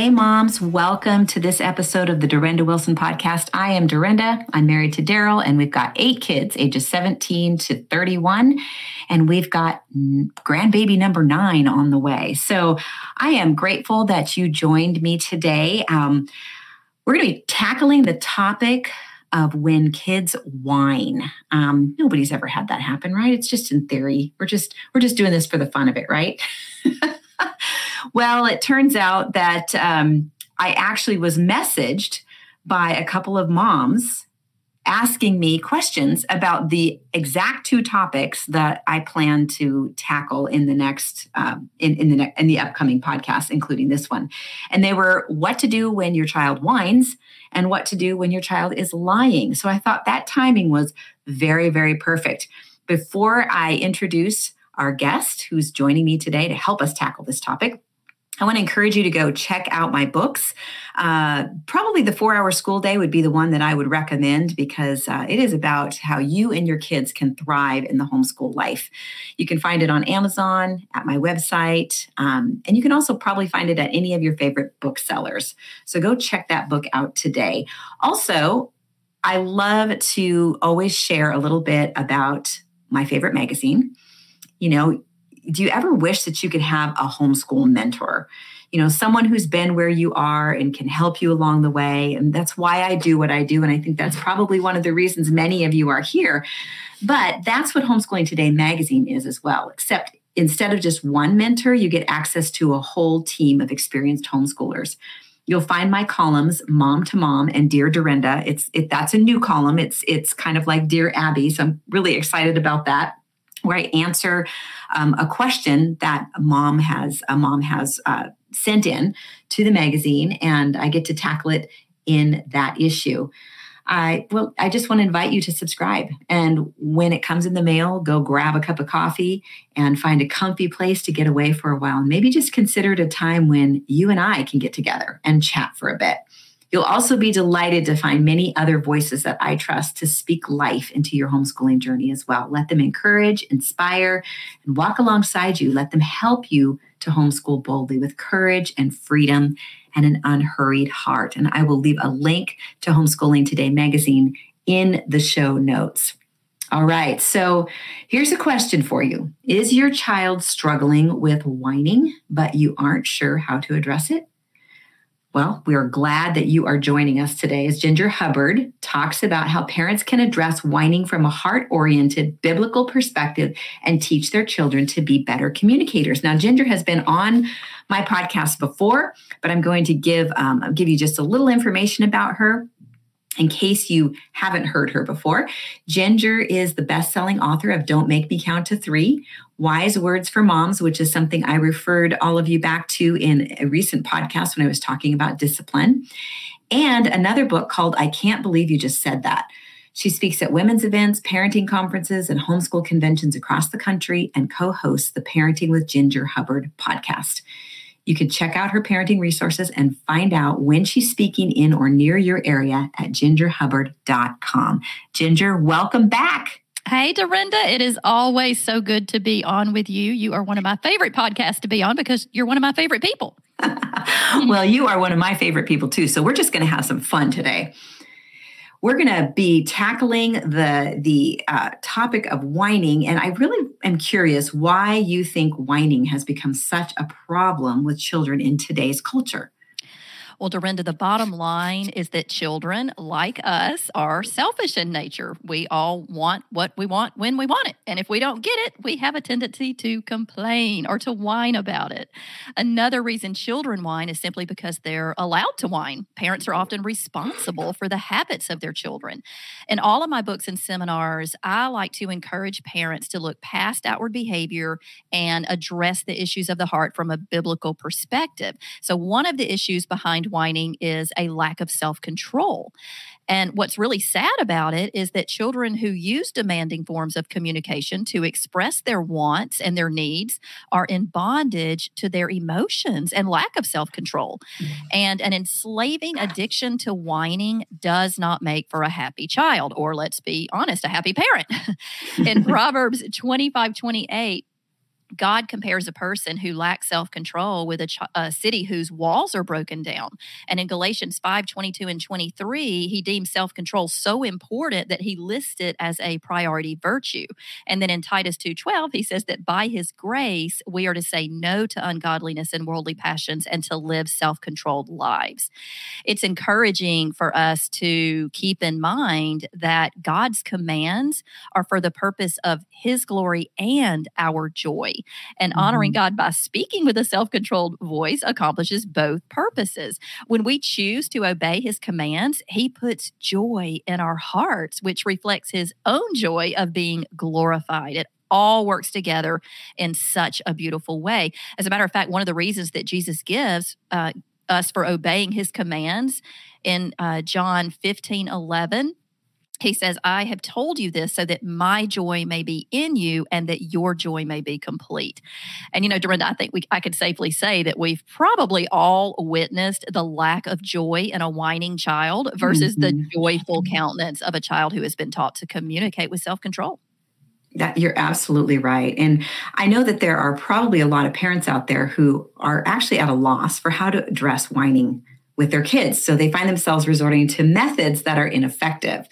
Hey, moms, welcome to this episode of the Durenda Wilson podcast. I am Durenda. I'm married to Daryl, and we've got eight kids, ages 17 to 31. And we've got grandbaby number nine on the way. So I am grateful that you joined me today. Um, we're going to be tackling the topic of when kids whine. Um, nobody's ever had that happen, right? It's just in theory. We're just we're just doing this for the fun of it, right? well, it turns out that um, I actually was messaged by a couple of moms asking me questions about the exact two topics that I plan to tackle in the next um, in, in the ne- in the upcoming podcast, including this one. And they were what to do when your child whines and what to do when your child is lying. So I thought that timing was very very perfect. Before I introduce our guest who's joining me today to help us tackle this topic, I want to encourage you to go check out my books. Uh, probably the four hour school day would be the one that I would recommend because uh, it is about how you and your kids can thrive in the homeschool life. You can find it on Amazon, at my website, um, and you can also probably find it at any of your favorite booksellers. So go check that book out today. Also, I love to always share a little bit about my favorite magazine. You know, do you ever wish that you could have a homeschool mentor? You know, someone who's been where you are and can help you along the way. And that's why I do what I do. And I think that's probably one of the reasons many of you are here. But that's what Homeschooling Today magazine is as well, except instead of just one mentor, you get access to a whole team of experienced homeschoolers. You'll find my columns, Mom to Mom and Dear Durenda. It's it, that's a new column. It's it's kind of like Dear Abby, so I'm really excited about that where I answer um, a question that a mom has a mom has uh, sent in to the magazine, and I get to tackle it in that issue. I well, I just want to invite you to subscribe, and when it comes in the mail, go grab a cup of coffee and find a comfy place to get away for a while, and maybe just consider it a time when you and I can get together and chat for a bit. You'll also be delighted to find many other voices that I trust to speak life into your homeschooling journey as well. Let them encourage, inspire, and walk alongside you. Let them help you to homeschool boldly with courage and freedom and an unhurried heart. And I will leave a link to Homeschooling Today magazine in the show notes. All right, so here's a question for you Is your child struggling with whining, but you aren't sure how to address it? Well, we are glad that you are joining us today as Ginger Hubbard talks about how parents can address whining from a heart oriented biblical perspective and teach their children to be better communicators. Now, Ginger has been on my podcast before, but I'm going to give, um, give you just a little information about her in case you haven't heard her before, Ginger is the best selling author of Don't Make Me Count to Three Wise Words for Moms, which is something I referred all of you back to in a recent podcast when I was talking about discipline, and another book called I Can't Believe You Just Said That. She speaks at women's events, parenting conferences, and homeschool conventions across the country and co hosts the Parenting with Ginger Hubbard podcast. You can check out her parenting resources and find out when she's speaking in or near your area at gingerhubbard.com. Ginger, welcome back. Hey, Durenda, it is always so good to be on with you. You are one of my favorite podcasts to be on because you're one of my favorite people. well, you are one of my favorite people too. So we're just going to have some fun today we're going to be tackling the the uh, topic of whining and i really am curious why you think whining has become such a problem with children in today's culture well, Durenda, the bottom line is that children, like us, are selfish in nature. We all want what we want when we want it. And if we don't get it, we have a tendency to complain or to whine about it. Another reason children whine is simply because they're allowed to whine. Parents are often responsible for the habits of their children. In all of my books and seminars, I like to encourage parents to look past outward behavior and address the issues of the heart from a biblical perspective. So, one of the issues behind whining is a lack of self control. And what's really sad about it is that children who use demanding forms of communication to express their wants and their needs are in bondage to their emotions and lack of self control. Mm-hmm. And an enslaving addiction to whining does not make for a happy child, or let's be honest, a happy parent. in Proverbs 25 28, God compares a person who lacks self control with a, ch- a, city whose walls are broken down. And in Galatians 5 22 and 23, he deems self control so important that he lists it as a priority virtue. And then in Titus 2 12, he says that by his grace, we are to say no to ungodliness and worldly passions and to live self controlled lives. It's encouraging for us to keep in mind that God's commands are for the purpose of his glory and our joy. And honoring mm-hmm. God by speaking with a self controlled voice accomplishes both purposes. When we choose to obey his commands, he puts joy in our hearts, which reflects his own joy of being glorified. It all works together in such a beautiful way. As a matter of fact, one of the reasons that Jesus gives uh, us for obeying his commands in uh, John 15 11 he says, I have told you this so that my joy may be in you and that your joy may be complete. And, you know, Durenda, I think we, I could safely say that we've probably all witnessed the lack of joy in a whining child versus mm-hmm. the joyful countenance of a child who has been taught to communicate with self control. That you're absolutely right. And I know that there are probably a lot of parents out there who are actually at a loss for how to address whining with their kids. So they find themselves resorting to methods that are ineffective.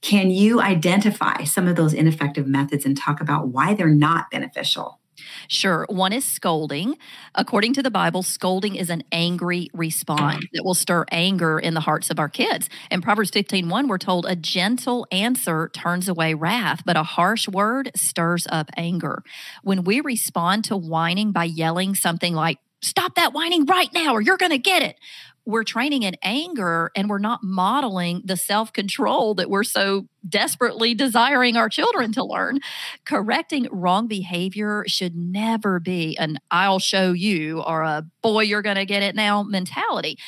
Can you identify some of those ineffective methods and talk about why they're not beneficial? Sure. One is scolding. According to the Bible, scolding is an angry response that will stir anger in the hearts of our kids. In Proverbs 15 1, we're told a gentle answer turns away wrath, but a harsh word stirs up anger. When we respond to whining by yelling something like, Stop that whining right now, or you're going to get it we're training in anger and we're not modeling the self control that we're so desperately desiring our children to learn. Correcting wrong behavior should never be an I'll show you or a boy, you're going to get it now mentality.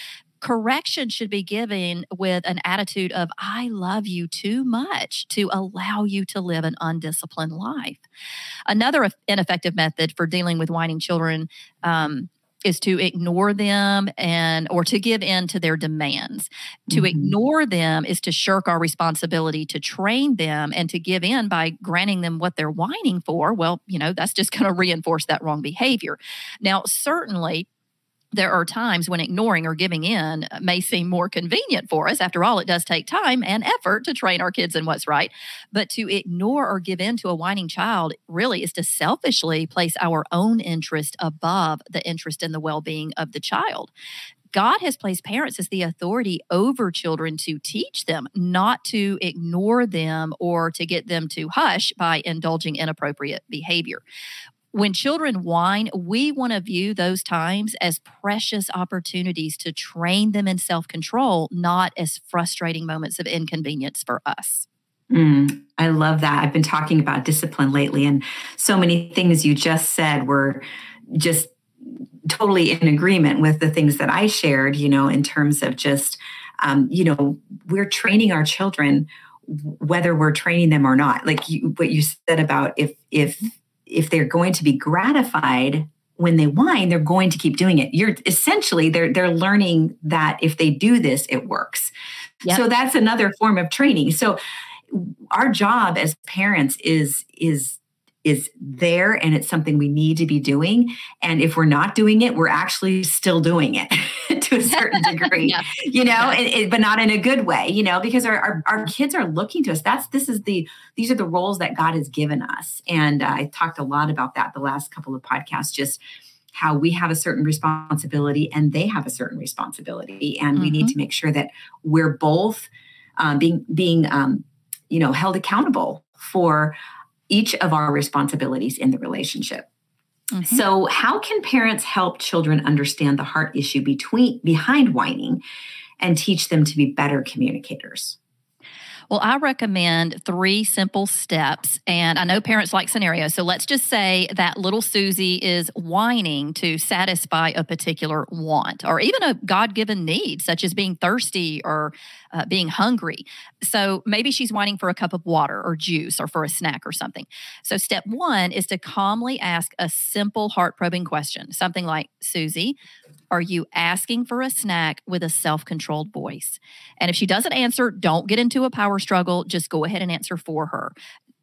Correction should be given with an attitude of, I love you too much to allow you to live an undisciplined life. Another ineffective method for dealing with whining children um, is to ignore them and or to give in to their demands. To mm-hmm. ignore them is to shirk our responsibility to train them and to give in by granting them what they're whining for. Well you know that's just going to reinforce that wrong behavior. Now certainly there are times when ignoring or giving in uh, may seem more convenient for us. After all, it does take time and effort to train our kids in what's right. But to ignore or give in to a whining child really is to selfishly place our own interest above the interest in the well being of the child. God has placed parents as the authority over children to teach them, not to ignore them or to get them to hush by indulging inappropriate behavior when children whine, we want to view those times as precious opportunities to train them in self control, not as frustrating moments of inconvenience for us. Mm, I love that. I've been talking about discipline lately, and so many things you just said were just totally in agreement with the things that I shared, you know, in terms of just, um, you know, we're training our children whether we're training them or not like you, what you said about if if if they're going to be gratified when they whine, they're going to keep doing it. You're essentially they're they're learning that if they do this, it works. Yep. So that's another form of training. So our job as parents is is is there and it's something we need to be doing and if we're not doing it we're actually still doing it to a certain degree yeah. you know yeah. it, it, but not in a good way you know because our, our, our kids are looking to us that's this is the these are the roles that god has given us and uh, i talked a lot about that the last couple of podcasts just how we have a certain responsibility and they have a certain responsibility and mm-hmm. we need mm-hmm. to make sure that we're both um, being being um, you know held accountable for each of our responsibilities in the relationship. Mm-hmm. So, how can parents help children understand the heart issue between behind whining and teach them to be better communicators? Well, I recommend three simple steps. And I know parents like scenarios. So let's just say that little Susie is whining to satisfy a particular want or even a God given need, such as being thirsty or uh, being hungry. So maybe she's whining for a cup of water or juice or for a snack or something. So step one is to calmly ask a simple heart probing question, something like, Susie, are you asking for a snack with a self controlled voice? And if she doesn't answer, don't get into a power struggle. Just go ahead and answer for her.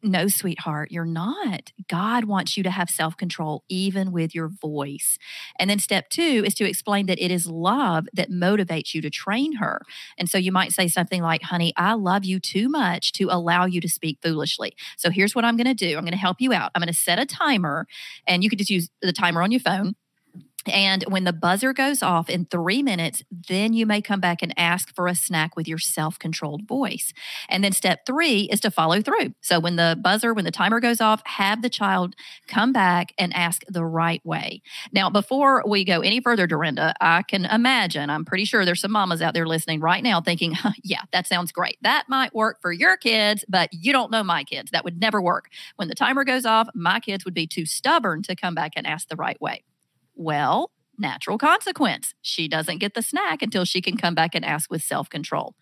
No, sweetheart, you're not. God wants you to have self control even with your voice. And then step two is to explain that it is love that motivates you to train her. And so you might say something like, honey, I love you too much to allow you to speak foolishly. So here's what I'm going to do I'm going to help you out. I'm going to set a timer, and you could just use the timer on your phone and when the buzzer goes off in three minutes, then you may come back and ask for a snack with your self controlled voice. And then step three is to follow through. So when the buzzer, when the timer goes off, have the child come back and ask the right way. Now, before we go any further, Durenda, I can imagine, I'm pretty sure there's some mamas out there listening right now thinking, yeah, that sounds great. That might work for your kids, but you don't know my kids. That would never work. When the timer goes off, my kids would be too stubborn to come back and ask the right way. Well, natural consequence. She doesn't get the snack until she can come back and ask with self control.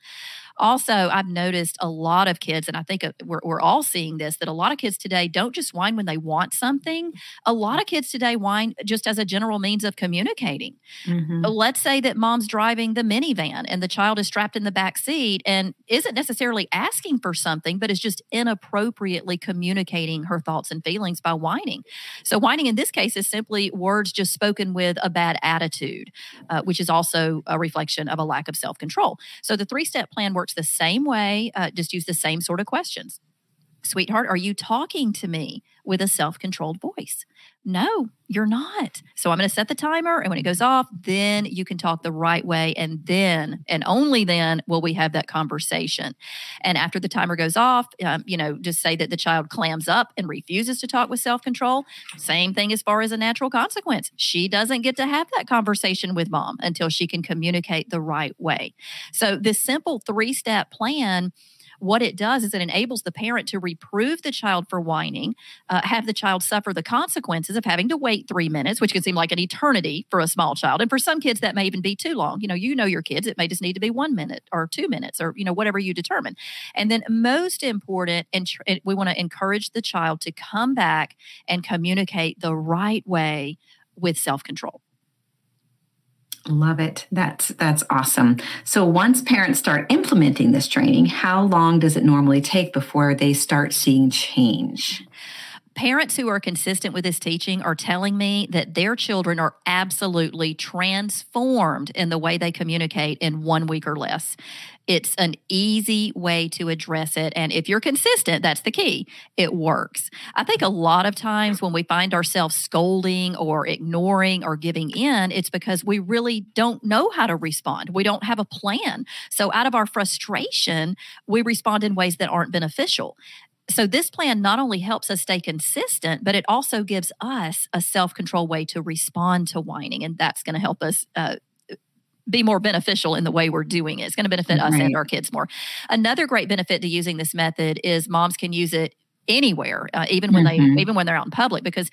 Also, I've noticed a lot of kids, and I think uh, we're, we're all seeing this, that a lot of kids today don't just whine when they want something. A lot of kids today whine just as a general means of communicating. Mm-hmm. Let's say that mom's driving the minivan and the child is strapped in the back seat and isn't necessarily asking for something, but is just inappropriately communicating her thoughts and feelings by whining. So, whining in this case is simply words just spoken with a bad attitude, uh, which is also a reflection of a lack of self control. So, the three step plan works works the same way, uh, just use the same sort of questions. Sweetheart, are you talking to me with a self controlled voice? No, you're not. So I'm going to set the timer. And when it goes off, then you can talk the right way. And then, and only then, will we have that conversation. And after the timer goes off, um, you know, just say that the child clams up and refuses to talk with self control. Same thing as far as a natural consequence. She doesn't get to have that conversation with mom until she can communicate the right way. So this simple three step plan what it does is it enables the parent to reprove the child for whining, uh, have the child suffer the consequences of having to wait three minutes, which can seem like an eternity for a small child. And for some kids, that may even be too long. You know, you know your kids, it may just need to be one minute or two minutes or, you know, whatever you determine. And then, most important, and tr- we want to encourage the child to come back and communicate the right way with self control. Love it. That's that's awesome. So once parents start implementing this training, how long does it normally take before they start seeing change? Parents who are consistent with this teaching are telling me that their children are absolutely transformed in the way they communicate in one week or less. It's an easy way to address it. And if you're consistent, that's the key. It works. I think a lot of times when we find ourselves scolding or ignoring or giving in, it's because we really don't know how to respond. We don't have a plan. So out of our frustration, we respond in ways that aren't beneficial so this plan not only helps us stay consistent but it also gives us a self-control way to respond to whining and that's going to help us uh, be more beneficial in the way we're doing it. It's going to benefit right. us and our kids more. Another great benefit to using this method is moms can use it anywhere, uh, even when mm-hmm. they even when they're out in public, because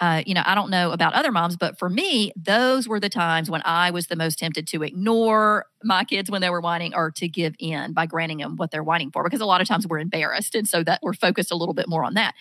uh, you know, I don't know about other moms, but for me, those were the times when I was the most tempted to ignore my kids when they were whining or to give in by granting them what they're whining for, because a lot of times we're embarrassed. And so that we're focused a little bit more on that.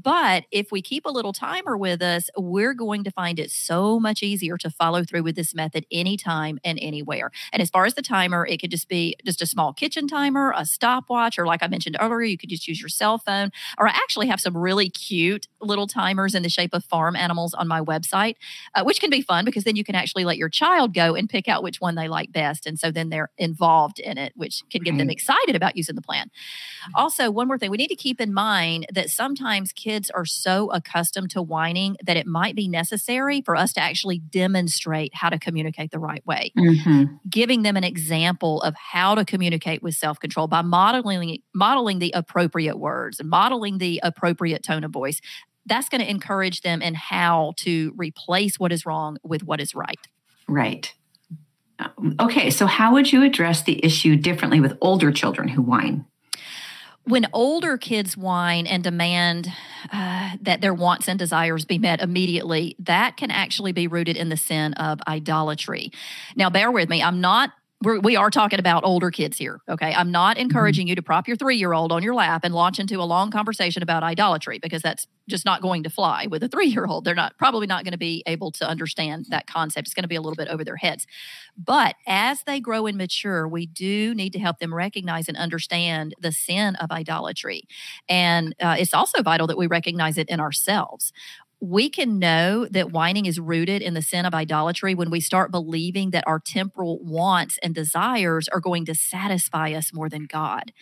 But if we keep a little timer with us, we're going to find it so much easier to follow through with this method anytime and anywhere. And as far as the timer, it could just be just a small kitchen timer, a stopwatch, or like I mentioned earlier, you could just use your cell phone. Or I actually have some really cute little timers in the shape of farm animals on my website, uh, which can be fun because then you can actually let your child go and pick out which one they like best. And so then they're involved in it, which can get them excited about using the plan. Also, one more thing we need to keep in mind that sometimes kids are so accustomed to whining that it might be necessary for us to actually demonstrate how to communicate the right way. Mm-hmm. Giving them an example of how to communicate with self control by modeling, modeling the appropriate words and modeling the appropriate tone of voice that's going to encourage them in how to replace what is wrong with what is right. Right. Um, okay, so how would you address the issue differently with older children who whine? When older kids whine and demand uh, that their wants and desires be met immediately, that can actually be rooted in the sin of idolatry. Now, bear with me, I'm not we're, we are talking about older kids here. Okay. I'm not Mm-hmm. encouraging you to prop your three year old on your lap and launch into a long conversation about idolatry because that's just not going to fly with a three year old. They're not probably not going to be able to understand that concept. It's going to be a little bit over their heads. But as they grow and mature, we do need to help them recognize and understand the sin of idolatry. And uh, it's also vital that we recognize it in ourselves we can know that whining is rooted in the sin of idolatry when we start believing that our temporal wants and desires are going to satisfy us more than God.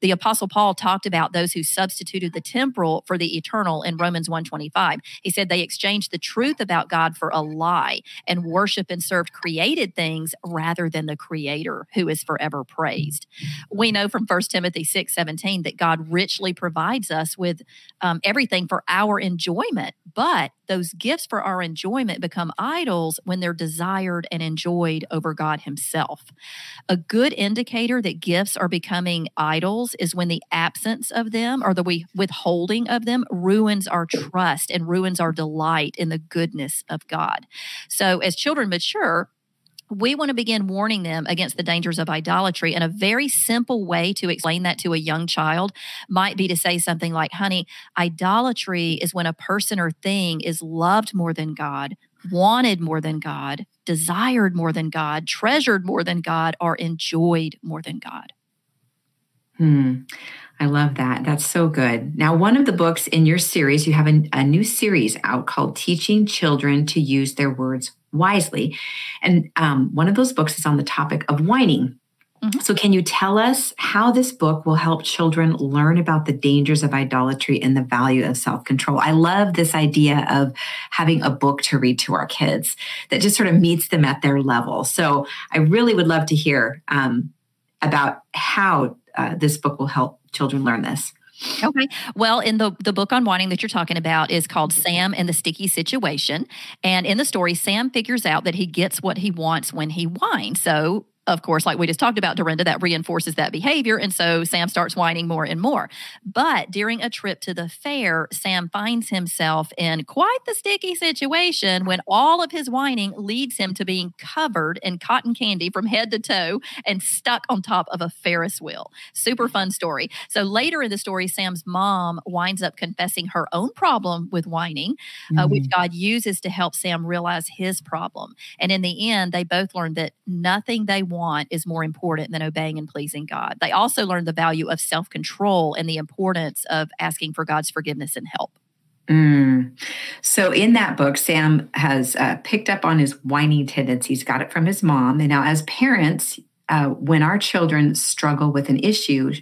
The apostle Paul talked about those who substituted the temporal for the eternal in Romans 1:25. He said they exchanged the truth about God for a lie and worship and served created things rather than the creator who is forever praised. We know from 1 Timothy 6:17 that God richly provides us with um, everything for our enjoyment. But those gifts for our enjoyment become idols when they're desired and enjoyed over God Himself. A good indicator that gifts are becoming idols is when the absence of them or the withholding of them ruins our trust and ruins our delight in the goodness of God. So, as children mature, we want to begin warning them against the dangers of idolatry. And a very simple way to explain that to a young child might be to say something like, honey, idolatry is when a person or thing is loved more than God, wanted more than God, desired more than God, treasured more than God, or enjoyed more than God. Hmm. I love that. That's so good. Now, one of the books in your series, you have a, a new series out called Teaching Children to Use Their Words Wisely. And um, one of those books is on the topic of whining. Mm-hmm. So, can you tell us how this book will help children learn about the dangers of idolatry and the value of self control? I love this idea of having a book to read to our kids that just sort of meets them at their level. So, I really would love to hear um, about how uh, this book will help children learn this. Okay. Well, in the the book on whining that you're talking about is called Sam and the Sticky Situation, and in the story, Sam figures out that he gets what he wants when he whines. So of course, like we just talked about, Durenda, that reinforces that behavior. And so Sam starts whining more and more. But during a trip to the fair, Sam finds himself in quite the sticky situation when all of his whining leads him to being covered in cotton candy from head to toe and stuck on top of a Ferris wheel. Super fun story. So later in the story, Sam's mom winds up confessing her own problem with whining, mm-hmm. uh, which God uses to help Sam realize his problem. And in the end, they both learn that nothing they want is more important than obeying and pleasing God. They also learn the value of self control and the importance of asking for God's forgiveness and help. Mm. So, in that book, Sam has uh, picked up on his whining tendencies, got it from his mom. And now, as parents, uh, when our children struggle with an issue,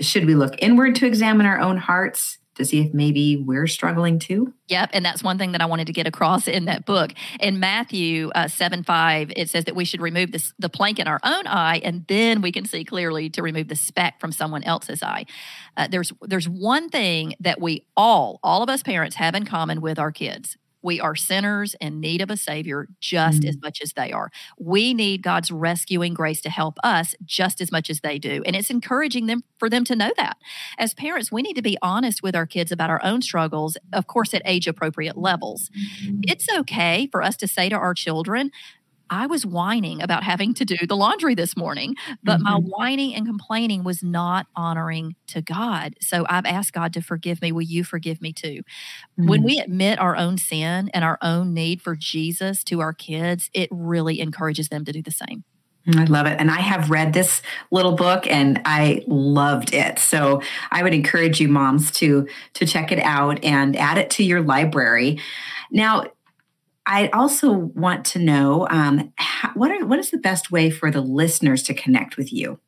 should we look inward to examine our own hearts to see if maybe we're struggling too? Yep. And that's one thing that I wanted to get across in that book. In Matthew uh, 7 5, it says that we should remove this, the plank in our own eye, and then we can see clearly to remove the speck from someone else's eye. Uh, there's, there's one thing that we all, all of us parents, have in common with our kids. We are sinners in need of a Savior just mm. as much as they are. We need God's rescuing grace to help us just as much as they do. And it's encouraging them for them to know that. As parents, we need to be honest with our kids about our own struggles, of course, at age appropriate levels. It's okay for us to say to our children, I was whining about having to do the laundry this morning, but mm-hmm. my whining and complaining was not honoring to God. So I've asked God to forgive me. Will you forgive me too? Mm-hmm. When we admit our own sin and our own need for Jesus to our kids, it really encourages them to do the same. I love it. And I have read this little book and I loved it. So I would encourage you moms to to check it out and add it to your library. Now, I also want to know um, how, what are what is the best way for the listeners to connect with you?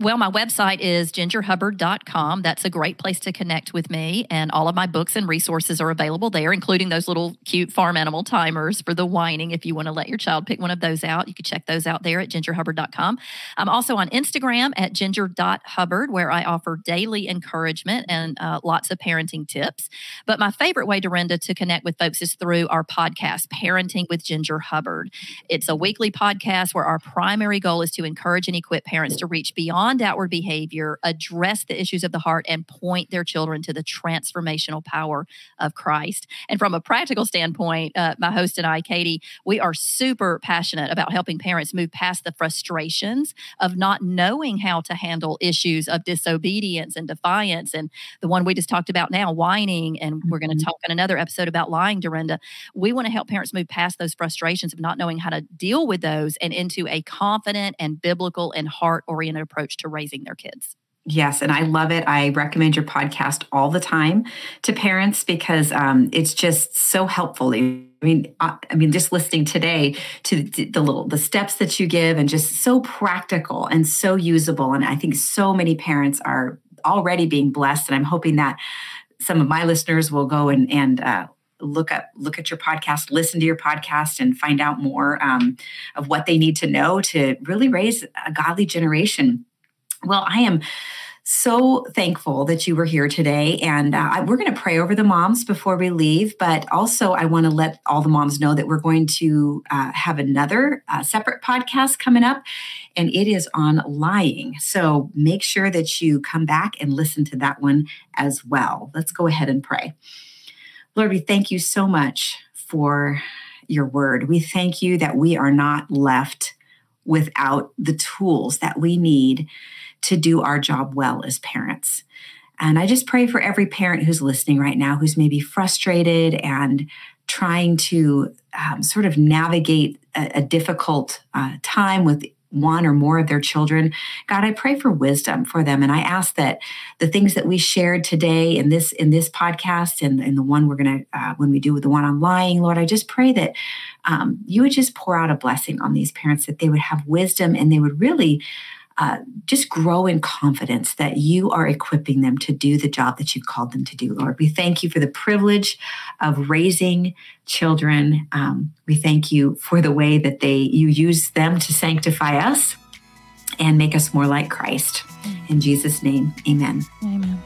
Well, my website is gingerhubbard.com. That's a great place to connect with me. And all of my books and resources are available there, including those little cute farm animal timers for the whining. If you want to let your child pick one of those out, you can check those out there at gingerhubbard.com. I'm also on Instagram at ginger.hubbard, where I offer daily encouragement and uh, lots of parenting tips. But my favorite way, Durenda, to connect with folks is through our podcast, Parenting with Ginger Hubbard. It's a weekly podcast where our primary goal is to encourage and equip parents to reach beyond beyond outward behavior, address the issues of the heart, and point their children to the transformational power of Christ. And from a practical standpoint, uh, my host and I, Katie, we are super passionate about helping parents move past the frustrations of not knowing how to handle issues of disobedience and defiance. And the one we just talked about now, whining, and we're going to mm-hmm. talk in another episode about lying, Durenda. We want to help parents move past those frustrations of not knowing how to deal with those and into a confident and biblical and heart oriented approach to raising their kids. Yes, and I love it. I recommend your podcast all the time to parents because um, it's just so helpful. I mean, I, I mean, just listening today to the, the little the steps that you give, and just so practical and so usable. And I think so many parents are already being blessed, and I'm hoping that some of my listeners will go and and uh, look up look at your podcast listen to your podcast and find out more um, of what they need to know to really raise a godly generation well i am so thankful that you were here today. And uh, we're going to pray over the moms before we leave. But also, I want to let all the moms know that we're going to uh, have another uh, separate podcast coming up, and it is on lying. So make sure that you come back and listen to that one as well. Let's go ahead and pray. Lord, we thank you so much for your word. We thank you that we are not left without the tools that we need to do our job well as parents. And I just pray for every parent who's listening right now who's maybe frustrated and trying to um, sort of navigate a, a difficult uh, time with one or more of their children. God, I pray for wisdom for them. And I ask that the things that we shared today in this in this podcast and, the one we're gonna uh, when we do with the one on lying, Lord, I just pray that um, you would just pour out a blessing on these parents, that they would have wisdom and they would really uh, just grow in confidence that you are equipping them to do the job that you've called them to do, Lord. We thank you for the privilege of raising children. Um, we thank you for the way that they you use them to sanctify us and make us more like Christ. In Jesus' name, Amen. amen.